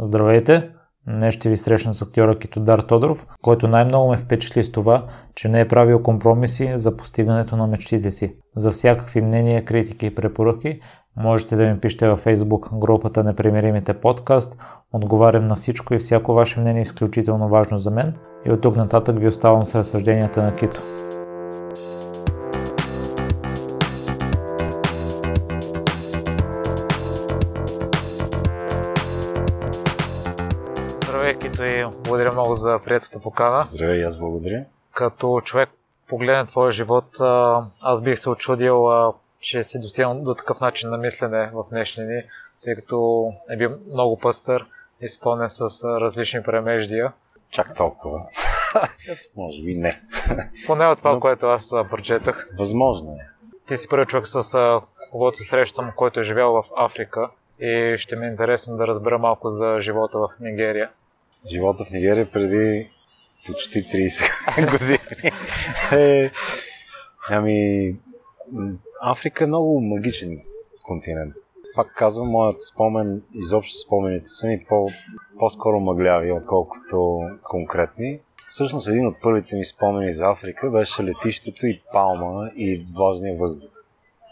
Здравейте! Днес ще ви срещна с актьора Китодар Тодоров, който най-много ме впечатли с това, че не е правил компромиси за постигането на мечтите си. За всякакви мнения, критики и препоръки можете да ми пишете във Facebook групата Непримиримите подкаст. Отговарям на всичко и всяко ваше мнение е изключително важно за мен и от тук нататък ви оставам с разсъжденията на Кито. Благодаря много за приятата покана. Здравей, аз благодаря. Като човек погледне твоя живот, аз бих се очудил, че си достигнал до такъв начин на мислене в днешни дни, тъй като е бил много пъстър, изпълнен с различни премеждия. Чак толкова. Може би не. Поне от това, Но... което аз прочетах. Възможно е. Ти си първи човек, с когото се срещам, който е живял в Африка и ще ми е интересно да разбера малко за живота в Нигерия. Живота в Нигерия преди почти 30 години. е, ами, Африка е много магичен континент. Пак казвам, моят спомен, изобщо спомените са ми по, по-скоро мъгляви, отколкото конкретни. Всъщност един от първите ми спомени за Африка беше летището и Палма и влажния въздух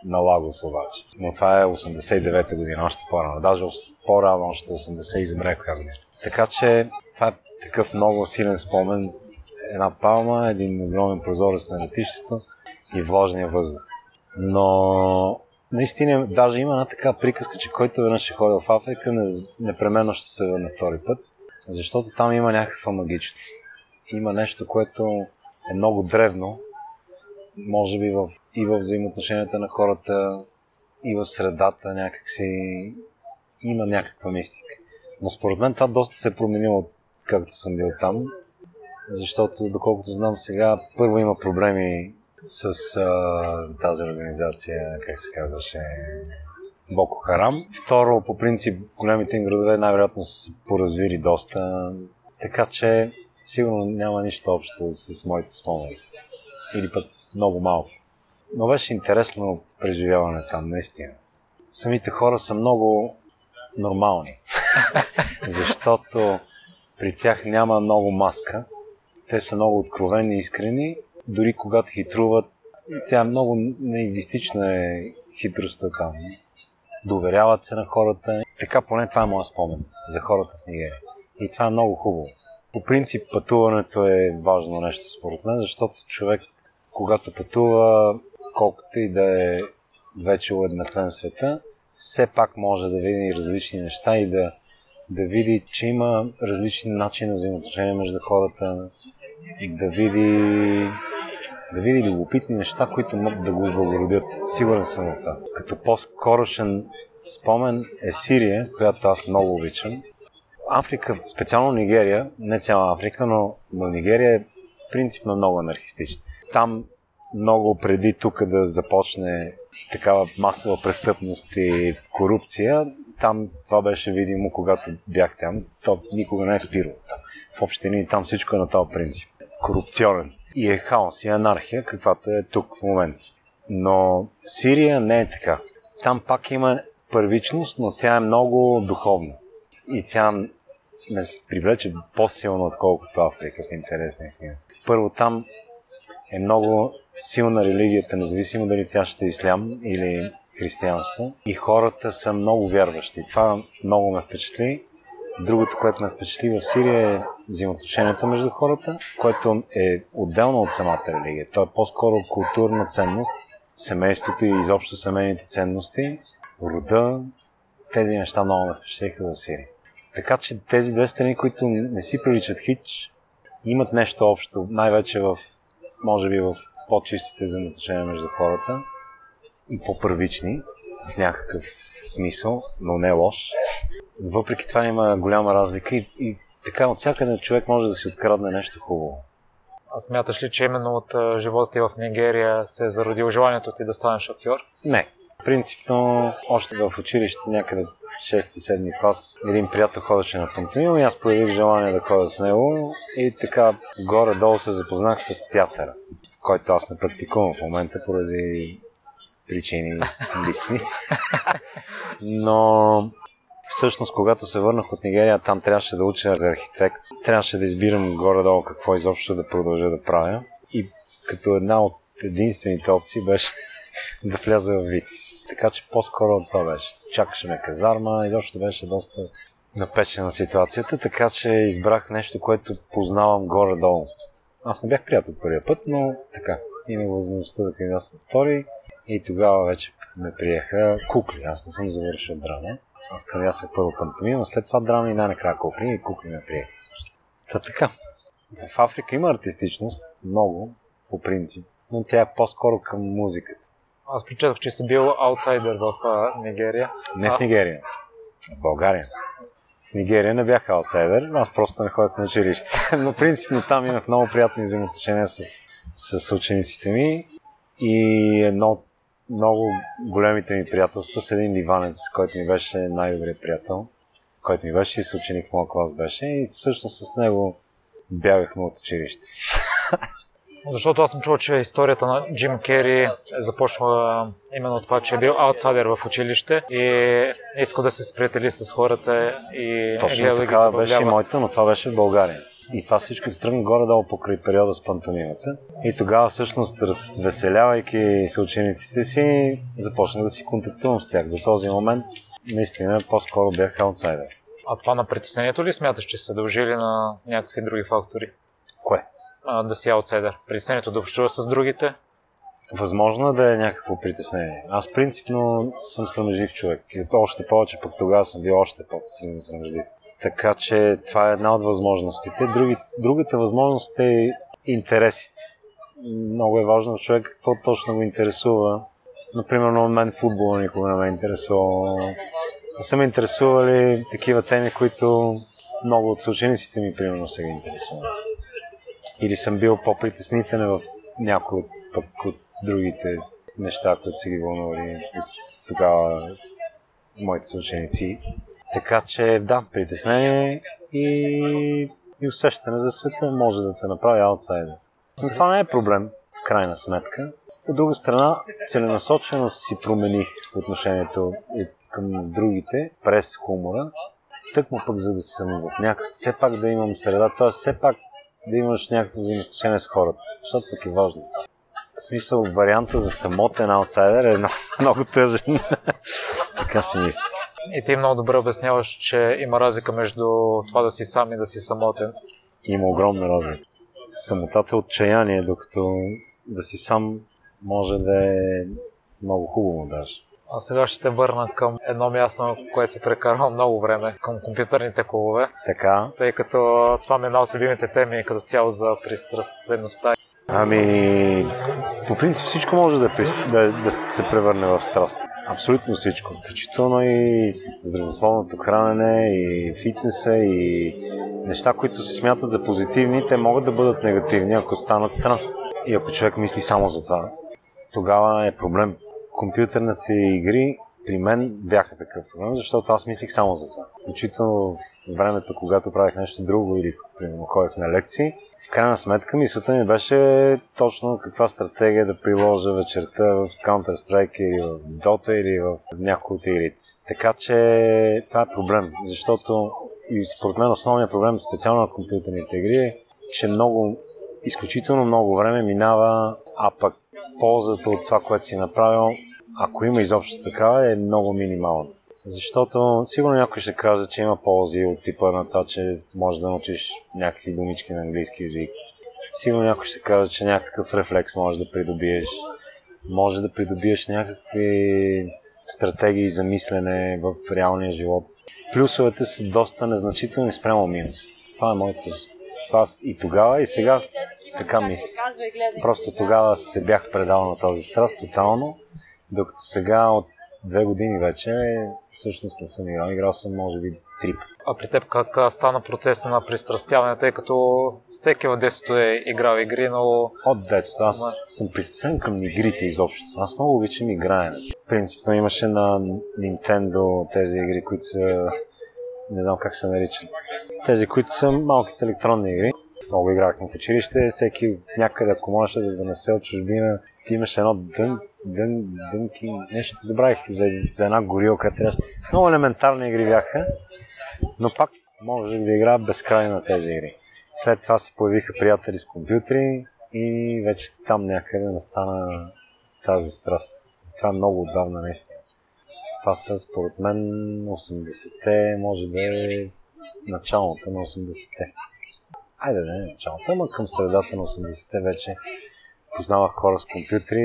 на Лагос обаче. Но това е 89-та година, още по-рано. Даже по-рано, още 80 измрях година. Така че това е такъв много силен спомен. Една палма, един огромен прозорец на летището и влажния въздух. Но наистина, даже има една така приказка, че който веднъж ще ходи в Африка, непременно ще се върне втори път, защото там има някаква магичност. Има нещо, което е много древно, може би в, и в взаимоотношенията на хората, и в средата някакси има някаква мистика. Но според мен това доста се е променило, както съм бил там, защото, доколкото знам сега, първо има проблеми с а, тази организация, как се казваше, Боко Харам. Второ, по принцип, големите им градове най-вероятно са се поразвили доста, така че сигурно няма нищо общо с моите спомени. Или пък много малко. Но беше интересно преживяване там, наистина. Самите хора са много нормални, защото при тях няма много маска. Те са много откровени и искрени дори когато хитруват, тя е много неидистична е хитростта там. Доверяват се на хората. Така поне това е моят спомен за хората в Нигерия. И това е много хубаво. По принцип пътуването е важно нещо според мен, защото човек, когато пътува, колкото и да е вече уеднаквен света, все пак може да види различни неща и да, да види, че има различни начини на взаимоотношения между хората, да види да види любопитни неща, които могат да го благородят. Сигурен съм в това. Като по-скорошен спомен е Сирия, която аз много обичам. Африка, специално Нигерия, не цяла Африка, но, но Нигерия е принципно много анархистична. Там много преди тук да започне такава масова престъпност и корупция, там това беше видимо, когато бях там. То никога не е спирало. В общи линии там всичко е на този принцип. Корупционен и е хаос и анархия, каквато е тук в момента. Но Сирия не е така. Там пак има първичност, но тя е много духовна. И тя ме привлече по-силно, отколкото Африка в интерес на истина. Първо там е много силна религията, независимо дали тя ще е ислям или християнство. И хората са много вярващи. Това много ме впечатли. Другото, което ме впечатли в Сирия е взаимоотношението между хората, което е отделно от самата религия. То е по-скоро културна ценност, семейството и изобщо семейните ценности, рода, тези неща много ме впечатлиха в Сирия. Така че тези две страни, които не си приличат хич, имат нещо общо, най-вече в, може би в по-чистите взаимоотношения между хората и по-първични в някакъв смисъл, но не лош. Въпреки това има голяма разлика и, и така от всякъде човек може да си открадне нещо хубаво. А смяташ ли, че именно от живота ти в Нигерия се е зародил желанието ти да станеш актьор? Не. Принципно, още в училище, някъде 6-7 клас, един приятел ходеше на пантомим и аз проявих желание да ходя с него и така горе-долу се запознах с театъра, който аз не практикувам в момента поради причини лични. Но Всъщност, когато се върнах от Нигерия, там трябваше да уча за архитект. Трябваше да избирам горе-долу какво изобщо да продължа да правя. И като една от единствените опции беше да вляза в Витис. Така че по-скоро това беше. Чакаше ме казарма, изобщо беше доста напечена ситуацията, така че избрах нещо, което познавам горе-долу. Аз не бях приятел от първия път, но така, имах възможността да кандидатствам втори и тогава вече ме приеха кукли. Аз не съм завършил драма. Аз кандидатствах първо пантомима, след това драма и най-накрая кукли и кукли ме приеха също. Та така. В Африка има артистичност, много, по принцип, но тя е по-скоро към музиката. Аз прочетох, че си бил аутсайдер в а, Нигерия. Не в Нигерия, в България. В Нигерия не бях аутсайдер, аз просто не ходях на училище. Но принципно там имах много приятни взаимоотношения с, с учениците ми и едно от много големите ми приятелства с един ливанец, който ми беше най-добрият приятел, който ми беше и съученик в моят клас беше и всъщност с него бягахме от училище. Защото аз съм чувал, че историята на Джим Кери започва именно това, че е бил аутсайдер в училище и е искал да се сприятели с хората и Точно е така да беше и моята, но това беше в България. И това всичко тръгна горе-долу покрай периода с пантомимата. И тогава всъщност, развеселявайки съучениците си, започнах да си контактувам с тях. До този момент наистина по-скоро бях аутсайдер. А това на притеснението ли смяташ, че се дължили на някакви други фактори? Кое? А, да си аутсайдер. Притеснението да общува с другите? Възможно е да е някакво притеснение. Аз принципно съм срамежлив човек. И още повече, пък тогава съм бил още по-срамежлив. Така че това е една от възможностите. Други, другата възможност е интересите. Много е важно човек какво точно го интересува. Например, на мен футбола никога не ме е интересува. Не са ме интересували такива теми, които много от съучениците ми, примерно, са ги интересували. Или съм бил по-притеснителен в някои от, пък от другите неща, които са ги вълнували тогава моите съученици. Така че да, притеснение и, и усещане за света може да те направи аутсайдер. Но това не е проблем, в крайна сметка. От друга страна, целенасочено си промених отношението и към другите през хумора, тъкмо пък за да съм в някакъв, все пак да имам среда, т.е. все пак да имаш някакво взаимоотношение с хората, защото пък е важно. В смисъл, варианта за самотен аутсайдер е много, много тъжен. така си мисля. И ти много добре обясняваш, че има разлика между това да си сам и да си самотен. Има огромна разлика. Самотата е отчаяние, докато да си сам може да е много хубаво даже. А сега ще те върна към едно място, което си прекарал много време, към компютърните клубове. Така. Тъй като това ми е една от любимите теми като цяло за пристрастеността. Ами, по принцип всичко може да, да, да се превърне в страст. Абсолютно всичко. Включително и здравословното хранене, и фитнеса, и неща, които се смятат за позитивни, те могат да бъдат негативни, ако станат страст. И ако човек мисли само за това, тогава е проблем. Компютърните игри при мен бяха такъв проблем, защото аз мислих само за това. Включително в времето, когато правих нещо друго или примерно ходех на лекции, в крайна сметка мисълта ми беше точно каква стратегия да приложа вечерта в Counter-Strike или в Dota или в някои от игрите. Така че това е проблем, защото и според мен основният проблем специално на компютърните игри е, че много, изключително много време минава, а пък ползата от това, което си направил, ако има изобщо такава, е много минимална. Защото сигурно някой ще каже, че има ползи от типа на това, че може да научиш някакви думички на английски язик. Сигурно някой ще каже, че някакъв рефлекс може да придобиеш. Може да придобиеш някакви стратегии за мислене в реалния живот. Плюсовете са доста незначителни спрямо минусите. Това е моето. Това и тогава, и сега така мисля. Просто тогава се бях предал на тази страст тотално, докато сега от две години вече всъщност не съм играл. Играл съм може би три А при теб как стана процеса на пристрастяване, тъй като всеки в детството е играл игри, но... От детството. Аз съм пристрастен към игрите изобщо. Аз много обичам играене. Принципно имаше на Nintendo тези игри, които са... Не знам как се наричат. Тези, които са малките електронни игри. Много играхме в училище, всеки някъде, ако можеше да донесе от чужбина, ти имаш едно дън, дън, дънки, нещо забравих за, за една горилка. Трябваше. Много елементарни игри бяха, но пак можех да играя безкрайно на тези игри. След това се появиха приятели с компютри и вече там някъде настана тази страст. Това е много отдавна наистина. Това са според мен 80-те, може да е началото на 80-те. Айде да не е началото, ама към средата на 80-те вече познавах хора с компютри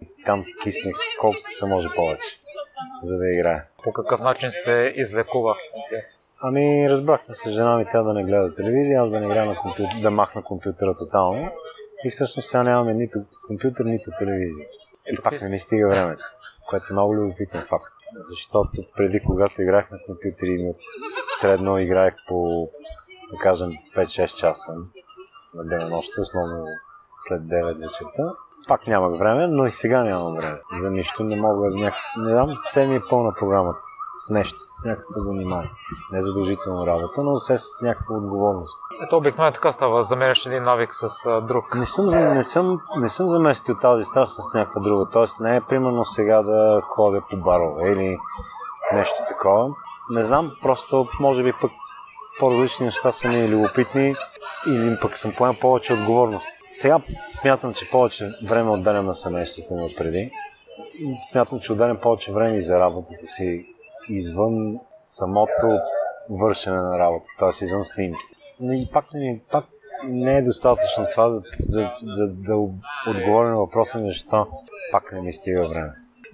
и там киснах колкото се може повече, за да играя. По какъв начин се излекува? Ами, разбрахме се жена ми тя да не гледа телевизия, аз да не играя на компютър, да махна компютъра тотално. И всъщност сега нямаме нито компютър, нито телевизия. И пак не ми стига времето, което е много любопитен факт. Защото преди, когато играх на компютъри, средно играех по, да кажем, 5-6 часа на денонощи, основно след 9 вечерта. Пак нямах време, но и сега нямам време. За нищо не мога да... Не знам, все ми е пълна програмата с нещо, с някакво занимание. Не задължително работа, но все с някаква отговорност. Ето обикновено така става, заменяш един навик с а, друг. Не съм, не, съм, не съм заместил тази страст с някаква друга. Тоест не е примерно сега да ходя по барове или нещо такова. Не знам, просто може би пък по-различни неща са ми любопитни или пък съм поемал повече отговорност. Сега смятам, че повече време отделям на семейството ми преди. Смятам, че отделям повече време и за работата си извън самото вършене на работа, т.е. извън снимки. Но и пак не, пак не е достатъчно това, за, за, за да отговоря на въпроса ми, защо пак не ми стига време.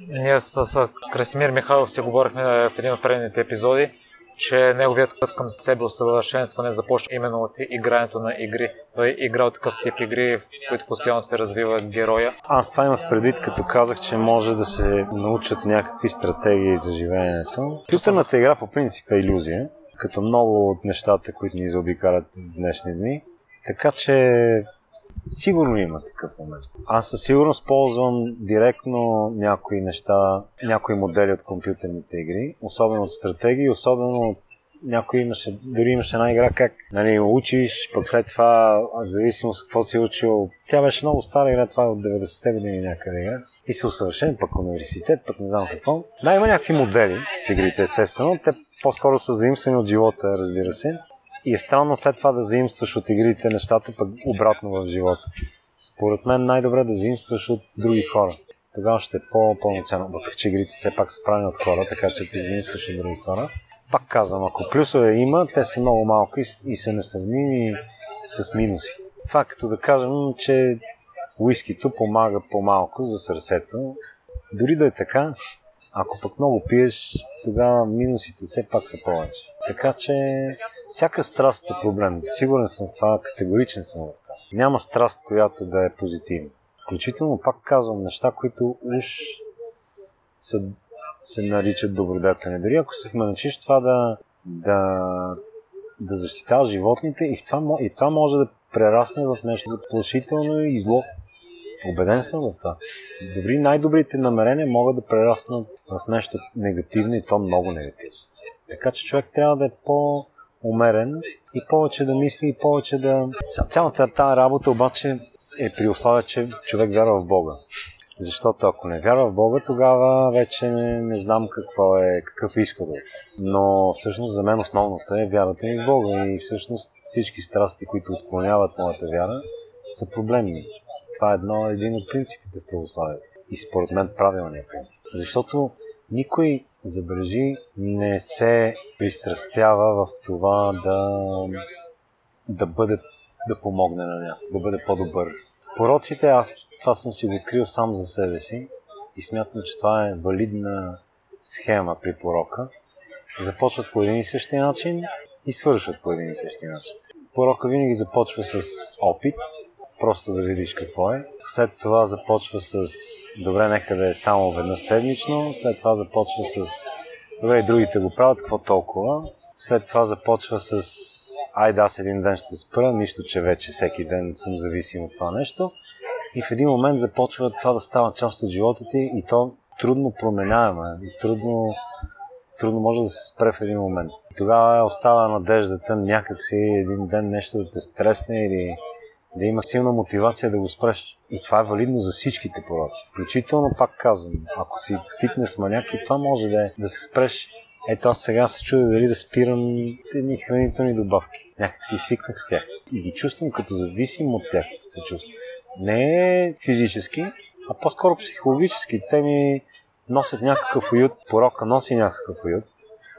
Ние с, с Красимир Михайлов си говорихме в един от предните епизоди че неговият път към себе усъвършенстване започва именно от игрането на игри. Той е играл такъв тип игри, в които постоянно се развива героя. Аз това имах предвид, като казах, че може да се научат някакви стратегии за живеенето. Компютърната игра по принцип е иллюзия, като много от нещата, които ни заобикалят в днешни дни. Така че Сигурно има такъв момент. Аз със сигурност ползвам директно някои неща, някои модели от компютърните игри, особено от стратегии, особено от някой имаше, дори имаше една игра как нали, учиш, пък след това, в зависимост какво си учил. Тя беше много стара игра, това е от 90-те години някъде игра. И се усъвършен, пък университет, пък не знам какво. Да, има някакви модели в игрите, естествено. Те по-скоро са заимствани от живота, разбира се. И е странно след това да заимстваш от игрите нещата пък обратно в живота. Според мен най-добре да заимстваш от други хора. Тогава ще е по-пълноценно. Въпреки, че игрите все пак са правени от хора, така че ти заимстваш от други хора. Пак казвам, ако плюсове има, те са много малко и, и са несравними с минусите. Това като да кажем, че уискито помага по-малко за сърцето. Дори да е така, ако пък много пиеш, тогава минусите все пак са повече. Така че всяка страст е проблем. Сигурен съм в това, категоричен съм в това. Няма страст, която да е позитивна. Включително пак казвам неща, които уж са, се наричат добродетелни. Дори ако се вмъничиш това да, да, да защитаваш животните и, това, и това може да прерасне в нещо заплашително и зло. Обеден съм в това. Добри, най-добрите намерения могат да прераснат в нещо негативно и то много негативно. Така че човек трябва да е по-умерен и повече да мисли и повече да... Цялата тази работа обаче е при условие, че човек вярва в Бога. Защото ако не вярва в Бога, тогава вече не, не знам какво е, какъв е изходът. Но всъщност за мен основната е вярата ми в Бога и всъщност всички страсти, които отклоняват моята вяра, са проблемни. Това е едно, един от принципите в православието. И според мен правилният принцип. Защото никой, забележи, не се пристрастява в това да, да бъде да помогне на някой, да бъде по-добър. Пороците, аз това съм си го открил сам за себе си и смятам, че това е валидна схема при порока. Започват по един и същи начин и свършват по един и същи начин. Порока винаги започва с опит, просто да видиш какво е. След това започва с добре, нека да е само веднъж седмично. След това започва с добре, и другите го правят, какво толкова. След това започва с айде аз един ден ще спра, нищо, че вече всеки ден съм зависим от това нещо. И в един момент започва това да става част от живота ти и то трудно променяемо и трудно, трудно може да се спре в един момент. Тогава остава надеждата някак си един ден нещо да те стресне или да има силна мотивация да го спреш. И това е валидно за всичките пороци. Включително, пак казвам, ако си фитнес маняк и това може да е да се спреш ето аз сега се чудя дали да спирам едни хранителни добавки. Някак си свикнах с тях. И ги чувствам като зависим от тях се чувствам. Не физически, а по-скоро психологически. Те ми носят някакъв уют. Порока носи някакъв уют.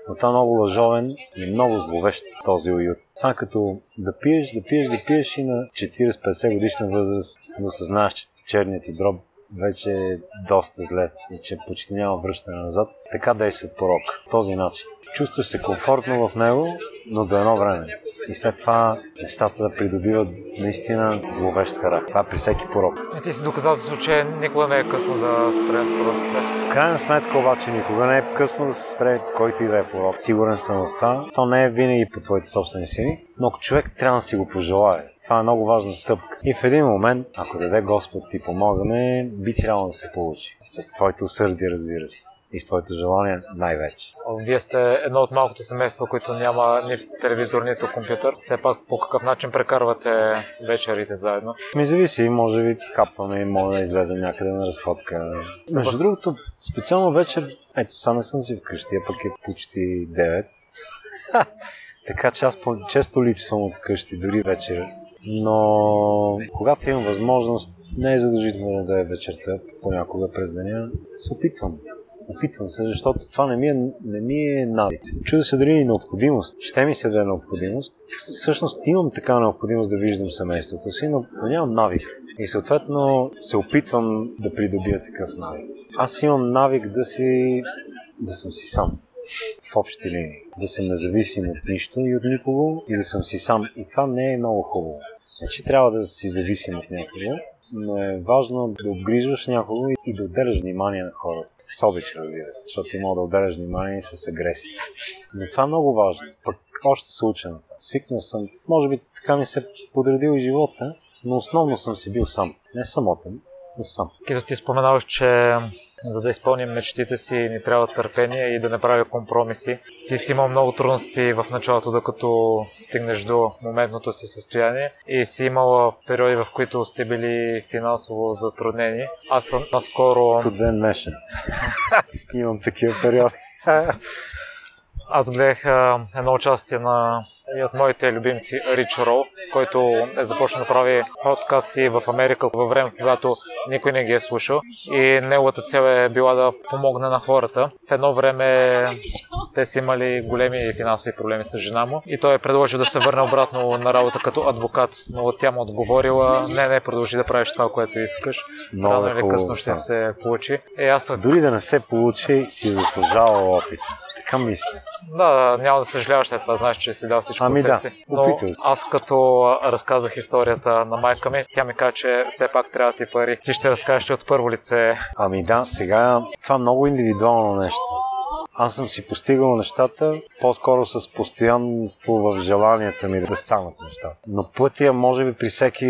Но това е много лъжовен и много зловещ този уют. Това като да пиеш, да пиеш, да пиеш и на 40-50 годишна възраст да осъзнаеш, че черният ти дроб вече е доста зле и че почти няма връщане назад. Така действат порок. Този начин. Чувстваш се комфортно в него, но до едно време. И след това нещата да придобиват наистина зловещ характер. Това при всеки порок. И ти си доказателство, че никога не е късно да спрем пороците. В крайна сметка обаче никога не е късно да се спре който и да е порок. Сигурен съм в това. То не е винаги по твоите собствени сили, но ако човек трябва да си го пожелае. Това е много важна стъпка. И в един момент, ако даде Господ ти помогне, би трябвало да се получи. С твоите усърдие, разбира се и с твоите желания най-вече. Вие сте едно от малкото семейства, които няма нито телевизор, нито компютър. Все пак по какъв начин прекарвате вечерите заедно? Ми зависи, може би капваме и може да излезем някъде на разходка. Между другото, специално вечер, ето сега не съм си вкъщи, а пък е почти 9. така че аз често липсвам вкъщи, дори вечер. Но когато имам възможност, не е задължително да е вечерта, понякога през деня, се опитвам. Опитвам се, защото това не ми е, не ми е навик. Чуда се дали е необходимост. Ще ми се да е необходимост. Всъщност имам така необходимост да виждам семейството си, но, но нямам навик. И съответно се опитвам да придобия такъв навик. Аз имам навик да си да съм си сам в общи линии. Да съм независим от нищо и от никого и да съм си сам. И това не е много хубаво. Не, че трябва да си зависим от някого, но е важно да обгрижваш някого и да отделяш внимание на хората. С обич, разбира се, защото ти мога да отделяш внимание и с агресия. Но това е много важно. Пък още се уча на това. Свикнал съм, може би така ми се подредил и живота, но основно съм си бил сам. Не самотен, сам. Като ти споменаваш, че за да изпълним мечтите си ни трябва търпение и да не правя компромиси. Ти си имал много трудности в началото, докато стигнеш до моментното си състояние и си имала периоди, в които сте били финансово затруднени. Аз съм наскоро... До ден днешен. Имам такива периоди. Аз гледах едно участие на и от моите любимци Рич Роу, който е започнал да прави подкасти в Америка във време, когато никой не ги е слушал. И неговата цел е била да помогне на хората. В едно време те са имали големи финансови проблеми с жена му и той е предложил да се върне обратно на работа като адвокат, но тя му отговорила, не, не, продължи да правиш това, което искаш. Много Рано или късно ще се получи. Е, аз... Дори да не се получи, си заслужава опит. Така мисля. Да, няма да съжаляваш след това, знаеш, че си дал всичко ами да, си. Но аз като разказах историята на майка ми, тя ми каза, че все пак трябва ти пари. Ти ще разкажеш от първо лице. Ами да, сега това е много индивидуално нещо. Аз съм си постигал нещата по-скоро с постоянство в желанията ми да станат нещата. Но пътя, може би, при всеки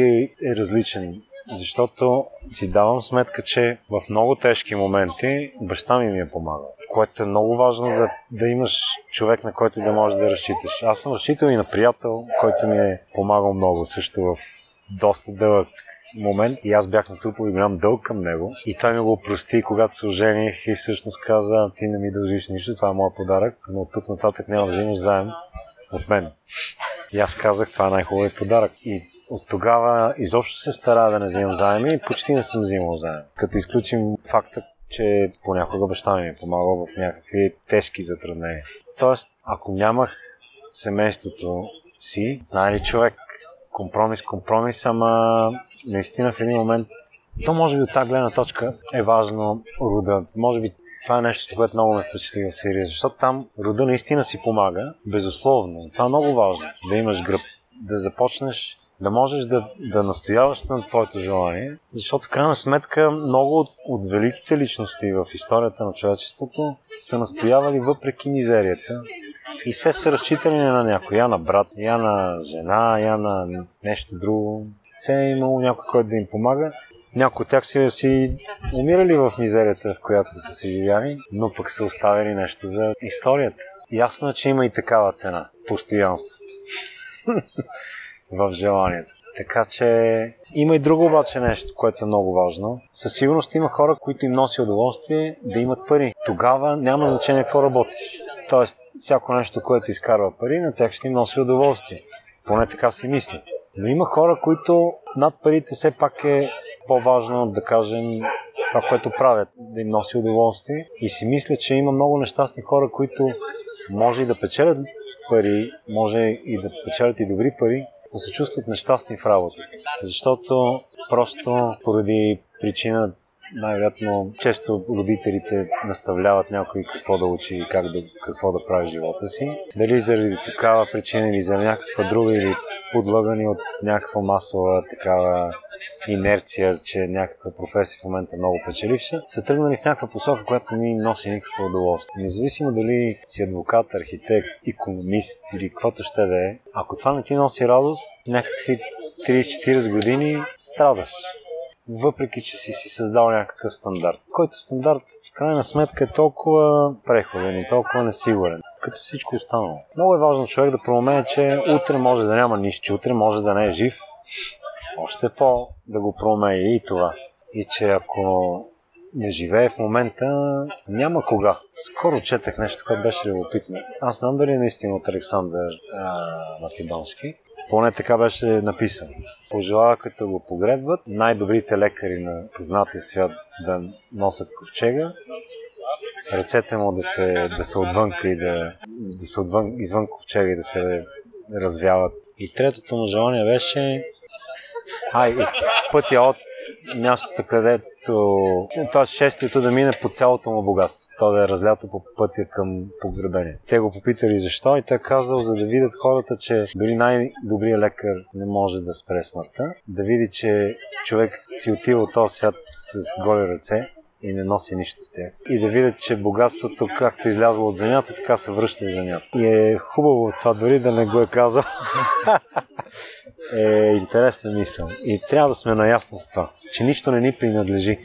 е различен защото си давам сметка, че в много тежки моменти баща ми ми е помагал, което е много важно да, да имаш човек, на който да можеш да разчиташ. Аз съм разчитал и на приятел, който ми е помагал много също в доста дълъг момент и аз бях натрупал и голям дълг към него и той ми го прости, когато се ожених и всъщност каза, ти не ми дължиш нищо, това е моят подарък, но от тук нататък няма да вземеш заем от мен. И аз казах, това е най-хубавият подарък. И от тогава изобщо се стара да не взимам заеми и почти не съм взимал заеми. Като изключим факта, че понякога баща ми е помагал в някакви тежки затруднения. Тоест, ако нямах семейството си, знае ли човек, компромис, компромис, ама наистина в един момент то може би от тази гледна точка е важно рода. Може би това е нещо, което много ме впечатли в Сирия, защото там рода наистина си помага, безусловно. Това е много важно, да имаш гръб, да започнеш да можеш да, да настояваш на твоето желание, защото в крайна сметка много от, от великите личности в историята на човечеството са настоявали въпреки мизерията и се са разчитали на някой, я на брат, я на жена, я на нещо друго. Все е имало някой, който да им помага. Някои от тях си, си умирали в мизерията, в която са си живяли, но пък са оставили нещо за историята. Ясно е, че има и такава цена. Постоянството. в желанието. Така че има и друго обаче нещо, което е много важно. Със сигурност има хора, които им носи удоволствие да имат пари. Тогава няма значение какво работиш. Тоест, всяко нещо, което изкарва пари, на тях ще им носи удоволствие. Поне така си мисля. Но има хора, които над парите все пак е по-важно да кажем това, което правят, да им носи удоволствие. И си мисля, че има много нещастни хора, които може и да печелят пари, може и да печелят и добри пари, но се чувстват нещастни в работата. Защото просто поради причина най-вероятно често родителите наставляват някой какво да учи и как да, какво да прави живота си. Дали заради такава причина или за някаква друга или подлъгани от някаква масова такава инерция, че някаква професия в момента е много печеливша, са тръгнали в някаква посока, която им носи никакво удоволствие. Независимо дали си адвокат, архитект, економист или каквото ще да е, ако това не ти носи радост, някакси 30-40 години страдаш въпреки че си си създал някакъв стандарт, който стандарт в крайна сметка е толкова преходен и толкова несигурен, като всичко останало. Много е важно човек да проумее, че утре може да няма нищо, че утре може да не е жив. Още по да го проумее и това. И че ако не живее в момента, няма кога. Скоро четах нещо, което беше любопитно. Аз знам дали е наистина от Александър а, Македонски, поне така беше написано. Пожелава, като го погребват, най-добрите лекари на познатия свят да носят ковчега, ръцете му да се, да се отвънка и да, да се отвън, извън ковчега и да се развяват. И третото му желание беше а, и пътя от мястото, където т.е. шествието да мине по цялото му богатство. То да е разлято по пътя към погребение. Те го попитали защо и той казал, за да видят хората, че дори най-добрият лекар не може да спре смъртта. Да види, че човек си отива от този свят с голи ръце и не носи нищо в тях. И да видят, че богатството, както излязло от земята, така се връща в земята. И е хубаво това, дори да не го е казал. е интересна мисъл. И трябва да сме наясно с това, че нищо не ни принадлежи.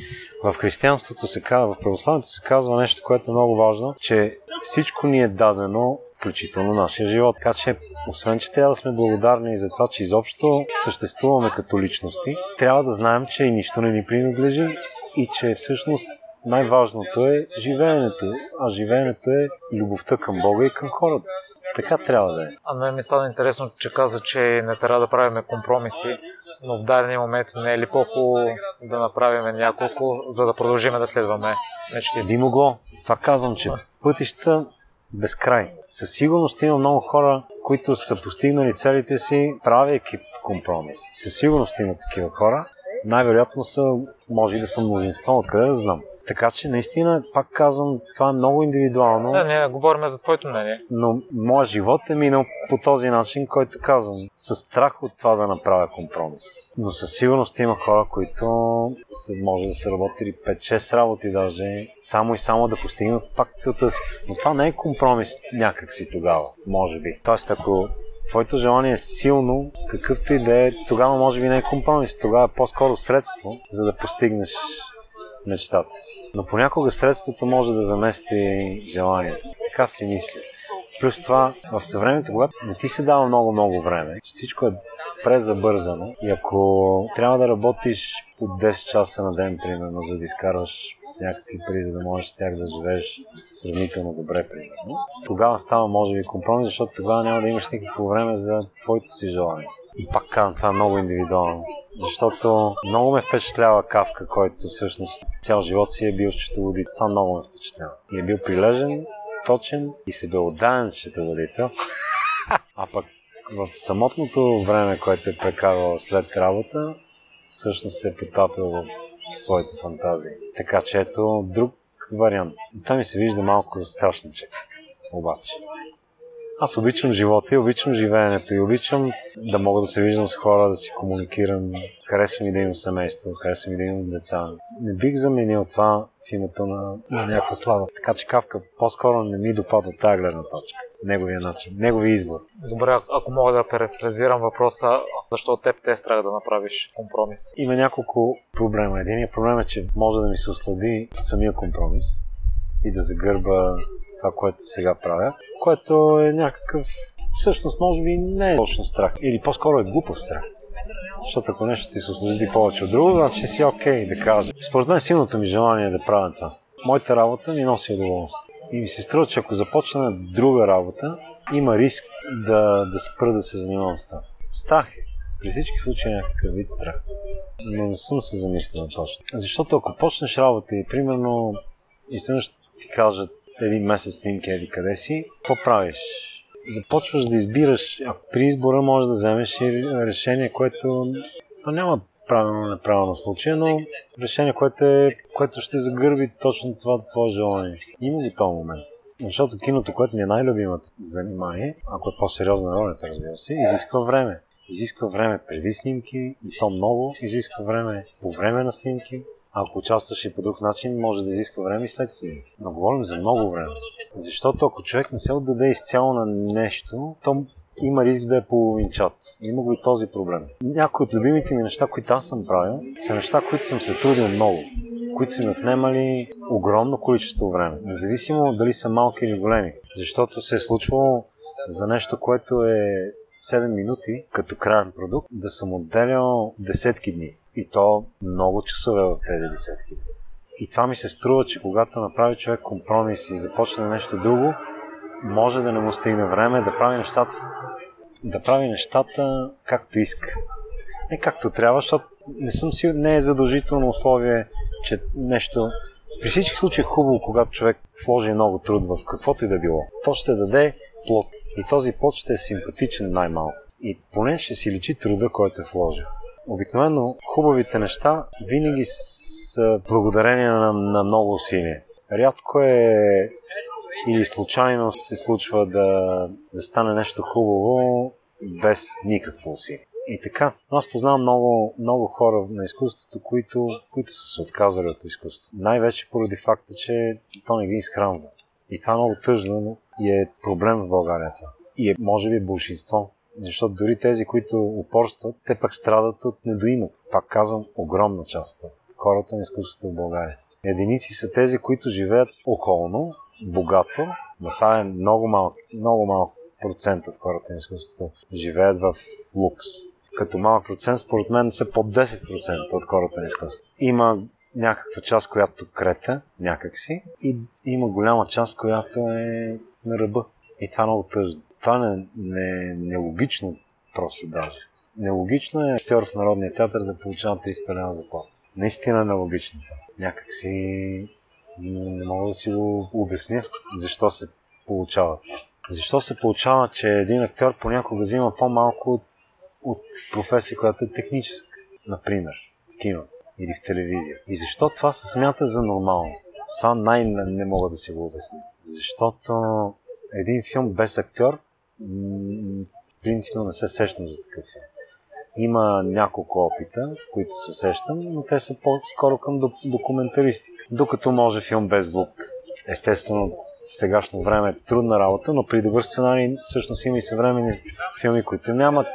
В християнството се казва, в православието се казва нещо, което е много важно, че всичко ни е дадено, включително нашия живот. Така че, освен, че трябва да сме благодарни за това, че изобщо съществуваме като личности, трябва да знаем, че и нищо не ни принадлежи и че всъщност най-важното е живеенето, а живеенето е любовта към Бога и към хората. Така трябва да е. А мен ми стана интересно, че каза, че не трябва да правим компромиси, но в даден момент не е ли по-хубаво да направим няколко, за да продължим да следваме мечтите? Би могло. Това казвам, че пътища безкрай. Със сигурност има много хора, които са постигнали целите си, правейки компромиси. Със сигурност има такива хора. Най-вероятно са, може и да са мнозинство, откъде да знам. Така че наистина, пак казвам, това е много индивидуално. Да, не, говорим за твоето мнение. Но моят живот е минал по този начин, който казвам. С страх от това да направя компромис. Но със сигурност има хора, които може да са работили 5-6 работи даже, само и само да постигнат пак целта си. Но това не е компромис някакси тогава, може би. Тоест, ако твоето желание е силно, какъвто и да е, тогава може би не е компромис, тогава е по-скоро средство, за да постигнеш мечтата си. Но понякога средството може да замести желанието. Така си мисля. Плюс това, в съвремето, когато не ти се дава много-много време, всичко е презабързано и ако трябва да работиш по 10 часа на ден, примерно, за да изкарваш някакви пари, за да можеш с тях да живееш сравнително добре, примерно. Тогава става, може би, компромис, защото тогава няма да имаш никакво време за твоето си желание. И пак казвам, това е много индивидуално. Защото много ме впечатлява Кавка, който всъщност цял живот си е бил счетоводител. Това много ме впечатлява. И е бил прилежен, точен и се бил отдаден счетоводител. а пък в самотното време, което е прекарал след работа, всъщност се е потапил в своите фантазии. Така че ето друг вариант. Той ми се вижда малко страшничък, обаче. Аз обичам живота и обичам живеенето и обичам да мога да се виждам с хора, да си комуникирам. Харесва ми да имам семейство, харесва ми да имам деца. Не бих заменил това в името на, на някаква слава. Така че Кавка по-скоро не ми допада тази гледна точка. Неговия начин, неговия избор. Добре, ако мога да префразирам въпроса, защо теб те страх да направиш компромис? Има няколко проблема. Единият проблем е, че може да ми се ослади самия компромис и да загърба това, което сега правя, което е някакъв, всъщност може би не е точно страх, или по-скоро е глупав страх. Защото ако нещо ти се осъжди повече от друго, значи си окей okay, да кажа. Според мен силното ми желание е да правя това. Моята работа ми носи удоволствие. И ми се струва, че ако започна друга работа, има риск да, да спра да се занимавам с това. Страх е. При всички случаи е някакъв вид страх. Но не съм се замислил точно. Защото ако почнеш работа и примерно изведнъж ти кажат един месец снимки еди къде си, какво правиш? Започваш да избираш, ако при избора можеш да вземеш и решение, което то няма правилно неправилно случая, но решение, което, е, което ще загърби точно това твое желание. Има го този момент. Защото киното, което ми е най-любимото занимание, ако е по-сериозна ролята, разбира се, изисква време. Изисква време преди снимки и то много. Изисква време по време на снимки. Ако участваш и по друг начин, може да изисква време и след снимки. Но говорим за много време. Защото ако човек не се отдаде изцяло на нещо, то има риск да е половинчат. Има го и този проблем. Някои от любимите ми неща, които аз съм правил, са неща, които съм се трудил много, които са ми отнемали огромно количество време, независимо дали са малки или големи. Защото се е случвало за нещо, което е 7 минути като крайен продукт, да съм отделял десетки дни. И то много часове в тези десетки. И това ми се струва, че когато направи човек компромис и започне нещо друго, може да не му стигне време да прави нещата, да прави нещата както иска. Не както трябва, защото не съм си, не е задължително условие, че нещо при всички случаи е хубаво, когато човек вложи много труд в каквото и да било. То ще даде плод. И този плод ще е симпатичен най-малко. И поне ще си личи труда, който е вложил. Обикновено хубавите неща винаги са благодарение на, на много усилия. Рядко е или случайно се случва да, да стане нещо хубаво без никакво усилие. И така, аз познавам много, много хора на изкуството, които, които са се отказали от изкуството. Най-вече поради факта, че то не ги изхранва. И това е много тъжно и е проблем в България. И е, може би, большинство. Защото дори тези, които упорстват, те пък страдат от недоимък. Пак казвам, огромна част от хората на изкуството в България. Единици са тези, които живеят охолно, богато, но това е много малък, много малък процент от хората на изкуството живеят в лукс. Като малък процент, според мен са под 10% от хората на изкуството. Има някаква част, която крета някакси и има голяма част, която е на ръба. И това е много тъжно. Това не, не, нелогично просто даже. Нелогично е актьор в Народния театър да получава 300 лева заплата. Наистина е нелогично това. Някакси не мога да си го обясня защо се получава това. Защо се получава, че един актьор понякога взима по-малко от, от професия, която е техническа, например, в кино или в телевизия. И защо това се смята за нормално? Това най-не мога да си го обясня. Защото един филм без актьор, принципно не се сещам за такъв филм. Има няколко опита, които се сещам, но те са по-скоро към документаристика. Докато може филм без звук. Естествено, в сегашно време е трудна работа, но при добър сценарий всъщност има и съвременни филми, които нямат,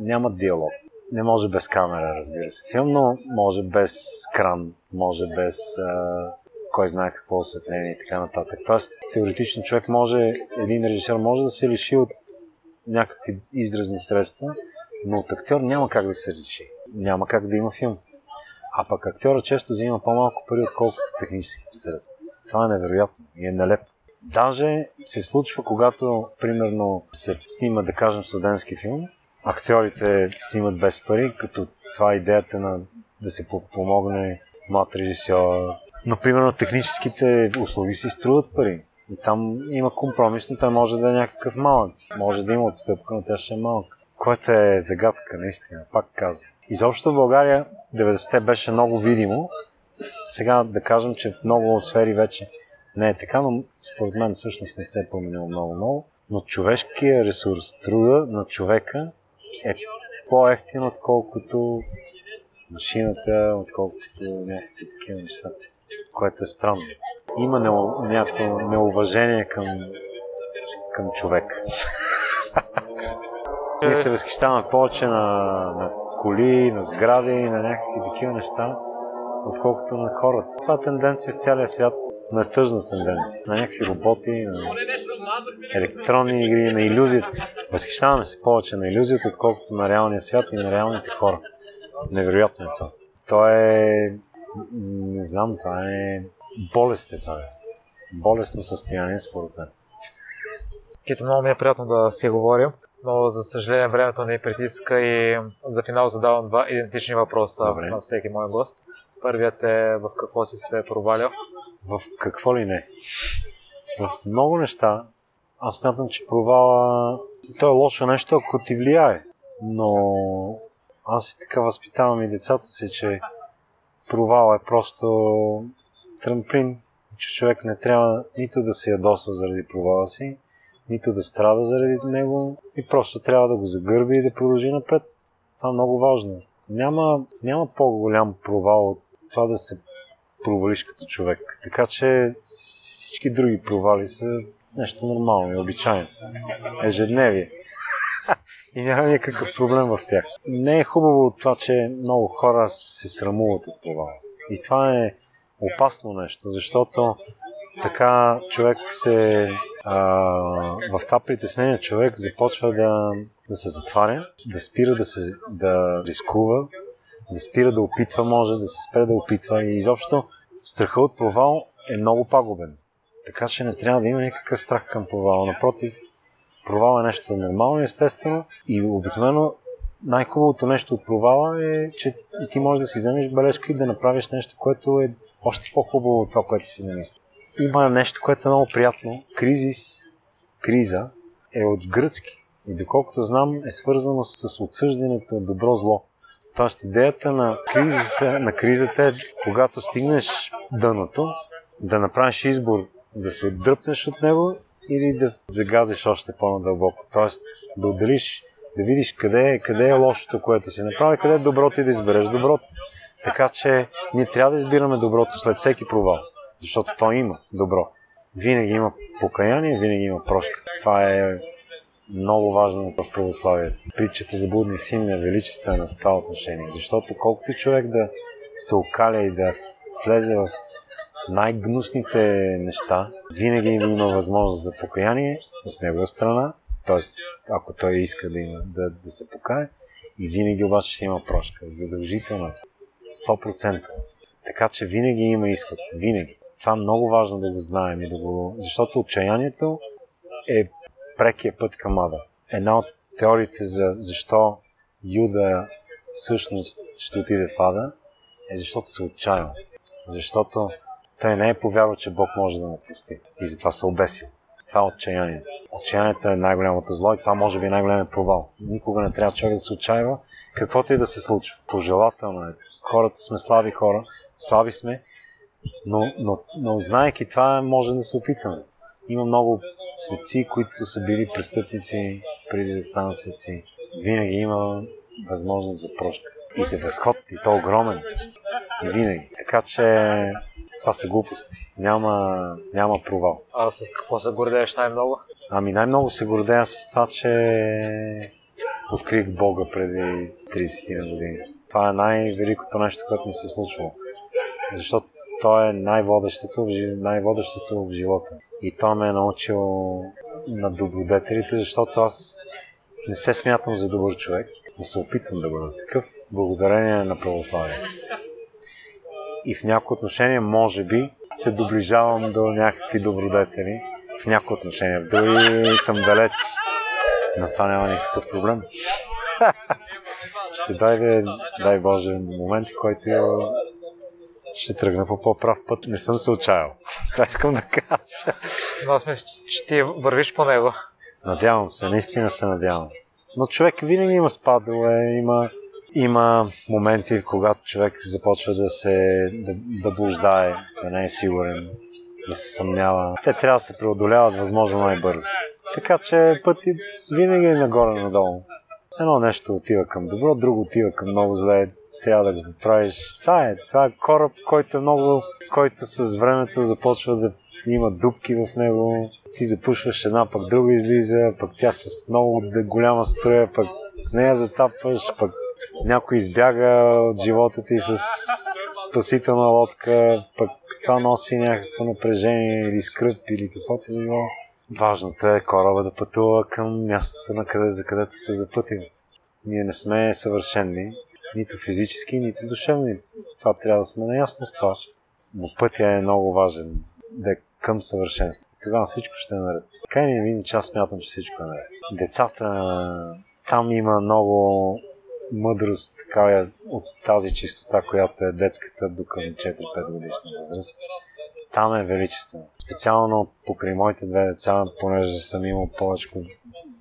нямат диалог. Не може без камера, разбира се, филм, но може без кран, може без а, кой знае какво осветление и така нататък. Тоест, теоретично човек може, един режисьор може да се лиши от някакви изразни средства, но от актьор няма как да се реши. Няма как да има филм. А пък актьора често взима по-малко пари, отколкото техническите средства. Това е невероятно и е нелепо. Даже се случва, когато, примерно, се снима, да кажем, студентски филм, актьорите снимат без пари, като това е идеята на да се помогне млад режисьор. Но, примерно, техническите услуги си струват пари. И там има компромис, но той може да е някакъв малък. Може да има отстъпка, но тя ще е малка което е загадка, наистина, пак казвам. Изобщо в България 90-те беше много видимо. Сега да кажем, че в много сфери вече не е така, но според мен всъщност не се е променило много-много. Но човешкият ресурс, труда на човека е по-ефтин, отколкото машината, отколкото някакви такива неща, което е странно. Има някакво неуважение към, към човек. Ние се възхищаваме повече на, на коли, на сгради, на някакви такива неща, отколкото на хората. Това е тенденция в цялия свят. на тъжна тенденция, на някакви роботи, на електронни игри, на иллюзията. Възхищаваме се повече на иллюзията, отколкото на реалния свят и на реалните хора. Невероятно е това. То е... Не знам, това е... Болест е това. Е. Болестно състояние, според мен. Кито, много ми е приятно да си говорим, но за съжаление времето не е притиска и за финал задавам два идентични въпроса Добре. на всеки мой гост. Първият е в какво си се провалял? В какво ли не? В много неща. Аз смятам, че провала... То е лошо нещо, ако ти влияе. Но аз и така възпитавам и децата си, че провал е просто трамплин, че човек не трябва нито да се ядосва заради провала си, нито да страда заради него и просто трябва да го загърби и да продължи напред. Това е много важно. Няма, няма по-голям провал от това да се провалиш като човек. Така че всички други провали са нещо нормално и обичайно. Ежедневие. И няма никакъв проблем в тях. Не е хубаво това, че много хора се срамуват от провала. И това е опасно нещо, защото така човек се... А, в това притеснение човек започва да, да се затваря, да спира да, се, да рискува, да спира да опитва, може да се спре да опитва и изобщо страха от провал е много пагубен. Така че не трябва да има никакъв страх към провал. Напротив, провал е нещо нормално, естествено и обикновено най-хубавото нещо от провала е, че ти можеш да си вземеш бележка и да направиш нещо, което е още по-хубаво от това, което си намисли. Има нещо, което е много приятно. Кризис, криза е от гръцки и доколкото знам е свързано с отсъждането от добро-зло. Тоест идеята на, кризиса, на кризата е, когато стигнеш дъното, да направиш избор да се отдръпнеш от него или да загазиш още по-надълбоко. Тоест да отделиш, да видиш къде е, къде е лошото, което си направи, къде е доброто и да избереш доброто. Така че ние трябва да избираме доброто след всеки провал, защото то има добро. Винаги има покаяние, винаги има прошка. Това е много важно в православието. Притчата за будния син е величествена в това отношение, защото колкото човек да се окаля и да слезе в най-гнусните неща, винаги има възможност за покаяние от негова страна, т.е. ако той иска да, има, да, да се покае, и винаги обаче ще има прошка. Задължително. 100%. Така че винаги има изход. Винаги. Това е много важно да го знаем и да го... Защото отчаянието е прекия път към ада. Една от теориите за защо Юда всъщност ще отиде в ада е защото се отчаял. Защото той не е повярвал, че Бог може да му прости. И затова се обесил. Това е отчаянието. Отчаянието е най-голямото зло и това може би е най-големият провал. Никога не трябва човек да се отчаива, каквото и да се случва. Пожелателно е. Хората сме слаби хора, слаби сме, но, но, но знаеки това, може да се опитаме. Има много светци, които са били престъпници преди да станат светци. Винаги има възможност за прошка. И за възход, и то огромен. И винаги. Така че това са глупости. Няма, няма провал. А с какво се гордееш най-много? Ами най-много се гордея с това, че открих Бога преди 30 години. Това е най-великото нещо, което ми се е случвало. Защото то е най-водещото, най-водещото в живота. И то ме е научил на добродетелите, защото аз не се смятам за добър човек, но се опитвам да бъда такъв, благодарение на православието. И в някои отношения, може би, се доближавам до някакви добродетели. В някои отношения. В други съм далеч. Но това няма никакъв проблем. Ще дойде, дай Боже, момент, в който ще тръгна по по-прав път. Не съм се отчаял. Това искам да кажа. Но аз мисля, че ти вървиш по него. Надявам се, наистина се надявам. Но човек винаги има спадове, има, има моменти, когато човек започва да се да, да блуждае, да не е сигурен, да се съмнява. Те трябва да се преодоляват възможно най-бързо. Така че пъти винаги е нагоре-надолу. Едно нещо отива към добро, друго отива към много зле трябва да го поправиш. Това е, това е кораб, който е много, който с времето започва да има дупки в него. Ти запушваш една, пък друга излиза, пък тя с много голяма строя, пък нея затапваш, пък някой избяга от живота ти с спасителна лодка, пък това носи някакво напрежение или скръп или каквото и било. Важното е кораба да пътува към мястото, на къде, за където се запътим. Ние не сме съвършени, нито физически, нито душевни. Това трябва да сме наясно с това. Но пътя е много важен, да е към съвършенство. Тогава всичко ще е наред. Така и не че аз смятам, че всичко е наред. Децата, там има много мъдрост така, от тази чистота, която е детската до към 4-5 годишна възраст. Там е величествено. Специално покрай моите две деца, понеже съм имал повече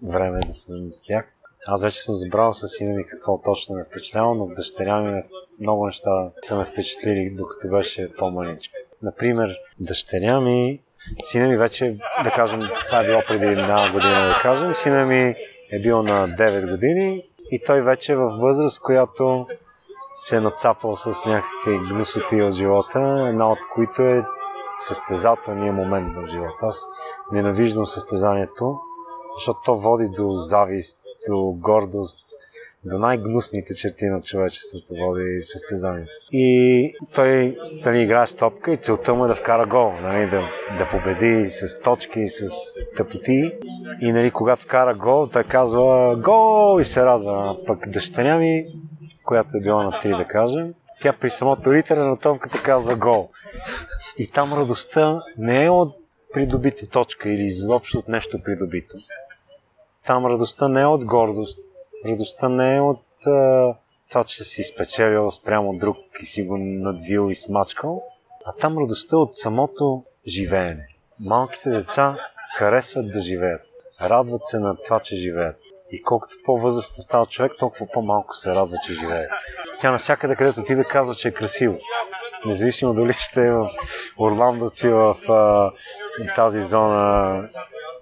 време да съм с тях. Аз вече съм забрал с сина ми какво точно ме впечатлява, но в дъщеря ми много неща са ме впечатлили, докато беше по-маличка. Например, дъщеря ми, сина ми вече, да кажем, това е било преди една година, да кажем, сина ми е бил на 9 години и той вече е във възраст, която се е нацапал с някакви гнусоти от живота, една от които е състезателния момент в живота. Аз ненавиждам състезанието, защото то води до завист, до гордост, до най-гнусните черти на човечеството води състезанието. И той да ни играе с топка и целта му е да вкара гол, нали, да, да победи с точки, с тъпоти. И нали, когато вкара гол, той казва гол и се радва. А пък дъщеря ми, която е била на 3 да кажем, тя при самото ритъра на топката казва гол. И там радостта не е от придобити точка или изобщо от нещо придобито. Там радостта не е от гордост, радостта не е от а, това, че си спечелил спрямо друг и си го надвил и смачкал, а там радостта е от самото живеене. Малките деца харесват да живеят, радват се на това, че живеят. И колкото по-възрастен става човек, толкова по-малко се радва, че живее. Тя навсякъде, където ти да казва, че е красиво. Независимо дали ще е в Орландо си в а, тази зона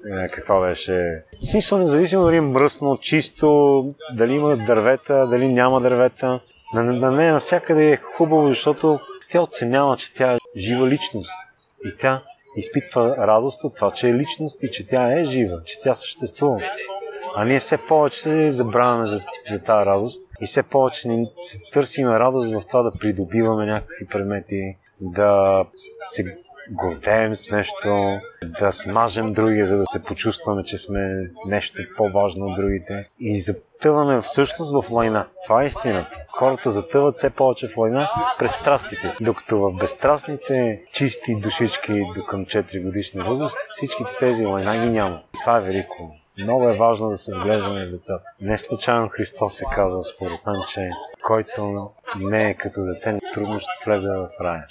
е, каква беше. В смисъл, независимо дали е мръсно, чисто, дали има дървета, дали няма дървета. На, на нея навсякъде е хубаво, защото тя оценява, че тя е жива личност. И тя изпитва радост от това, че е личност и че тя е жива, че тя съществува. А ние все повече забравяме за, за тази радост и все повече ни се търсиме радост в това да придобиваме някакви предмети, да се гордеем с нещо, да смажем други, за да се почувстваме, че сме нещо по-важно от другите. И затъваме всъщност в война. Това е истината. Хората затъват все повече в война през страстите си. Докато в безстрастните чисти душички до към 4 годишна възраст, всичките тези война ги няма. Това е велико. Много е важно да се вглеждаме в децата. Не случайно Христос е казал според мен, че който не е като дете, трудно ще влезе в рая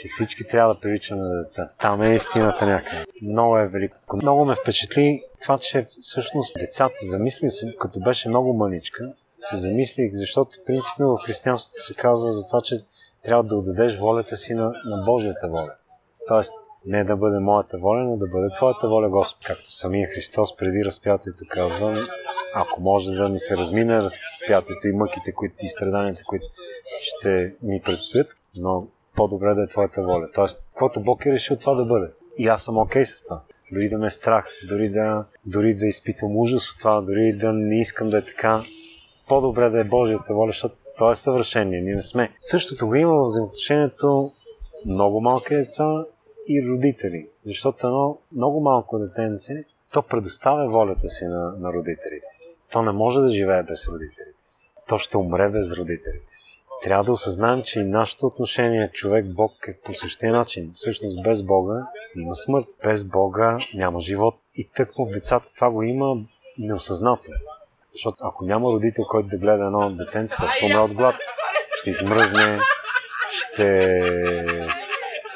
че всички трябва да приличаме деца. Там е истината някъде. Много е велико. Много ме впечатли това, че всъщност децата, замислих се, като беше много мъничка, се замислих, защото принципно в християнството се казва за това, че трябва да отдадеш волята си на, на Божията воля. Тоест, не да бъде моята воля, но да бъде Твоята воля, Господ. Както самия Христос преди разпятието казва, ако може да ми се размине разпятието и мъките които, и страданията, които ще ми предстоят, но по-добре да е твоята воля. Тоест, каквото Бог е решил това да бъде. И аз съм окей okay с това. Дори да ме е страх, дори да, дори да изпитвам ужас от това, дори да не искам да е така, по-добре да е Божията воля, защото то е съвършение. Ние не сме. Същото го има в взаимоотношението много малки деца и родители. Защото едно много малко детенце, то предоставя волята си на, на родителите си. То не може да живее без родителите си. То ще умре без родителите си трябва да осъзнаем, че и нашето отношение човек-Бог е по същия начин. Всъщност без Бога има смърт, без Бога няма живот. И тъкмо в децата това го има неосъзнато. Защото ако няма родител, който да гледа едно детенце, то ще умре от глад. Ще измръзне, ще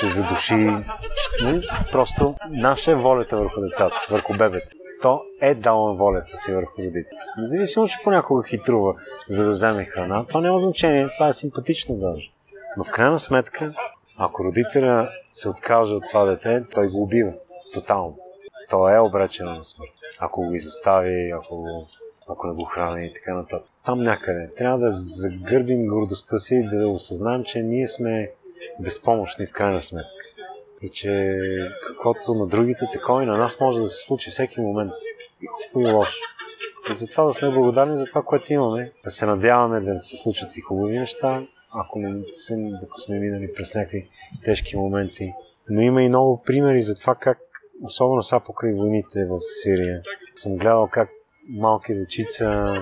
се задуши. Просто наша е волята върху децата, върху бебете то е дало волята си върху родите. Независимо, че понякога хитрува, за да вземе храна, това няма значение, това е симпатично даже. Но в крайна сметка, ако родителя се откаже от това дете, той го убива. Тотално. То е обречено на смърт. Ако го изостави, ако, го, ако не го храни и така нататък. Там някъде. Трябва да загърбим гордостта си и да осъзнаем, че ние сме безпомощни в крайна сметка и че каквото на другите, такова и на нас може да се случи всеки момент. И хубаво и лошо. И затова да сме благодарни за това, което имаме, да се надяваме да се случат и хубави неща, ако не ако сме минали през някакви тежки моменти. Но има и много примери за това как, особено сега покрай войните в Сирия, съм гледал как малки дечица,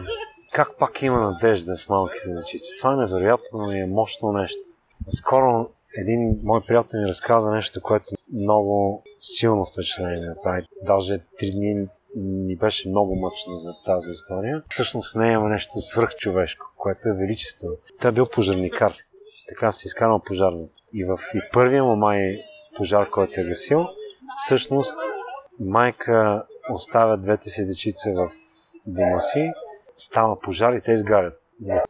как пак има надежда в малките дечици. Това е невероятно и е мощно нещо. Скоро един мой приятел ми разказа нещо, което много силно впечатление направи. Даже три дни ни беше много мъчно за тази история. Всъщност в нея има нещо свръхчовешко, което е величествено. Той е бил пожарникар. Така се изкарал пожарник. И в и първия му май пожар, който е гасил, всъщност майка оставя двете си дечица в дома си, става пожар и те изгарят.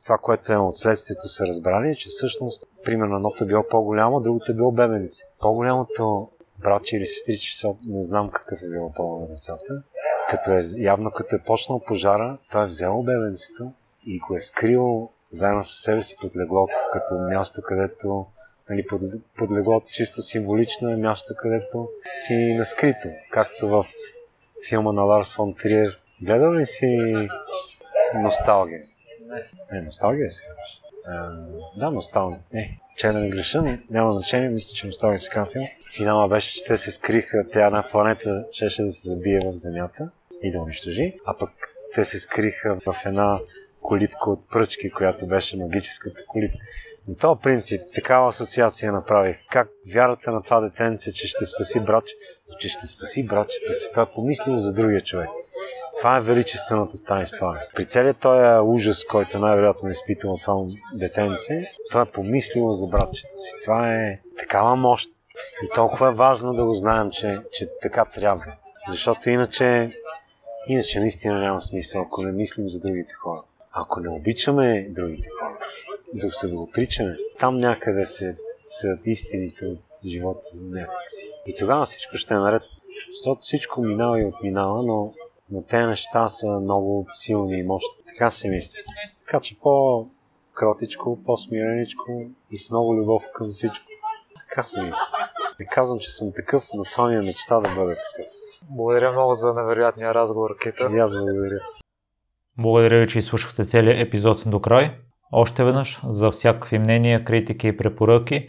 Това, което е от следствието са разбрали, е, че всъщност, примерно, едното е било по-голямо, другото е било бебенце. По-голямото братче или сестриче, не знам какъв е било по на децата, като е, явно като е почнал пожара, той е взел бебенцето и го е скрил заедно с себе си под леглото, като място, където нали, под, под леглото чисто символично е място, където си наскрито, както в филма на Ларс фон Триер. Гледал ли си носталгия? Не, носталгия се казваш. Да, носталгия. Не, че да не греша, няма значение, мисля, че носталгия се казва филм. Финала беше, че те се скриха, тя една планета щеше да се забие в Земята и да унищожи, а пък те се скриха в една колипка от пръчки, която беше магическата колипка. На този принцип, такава асоциация направих. Как вярата на това детенце, че ще спаси братче, че ще спаси братчето си. Това е помислило за другия човек. Това е величественото в история. При целият този ужас, който най-вероятно е изпитал това детенце, това е помислило за братчето си. Това е такава мощ. И толкова е важно да го знаем, че, че така трябва. Защото иначе, иначе наистина няма смисъл, ако не мислим за другите хора. Ако не обичаме другите хора, да се го отричаме, там някъде се са истините от живота някакси. И тогава всичко ще е наред. Защото всичко минава и отминава, но, но те неща са много силни и мощни. Така се мисля. Така че по-кротичко, по-смиреничко и с много любов към всичко. Така се мисля. Не казвам, че съм такъв, но това ми е мечта да бъда такъв. Благодаря много за невероятния разговор, Кита. И аз благодаря. Благодаря ви, че изслушахте целият епизод до край. Още веднъж, за всякакви мнения, критики и препоръки,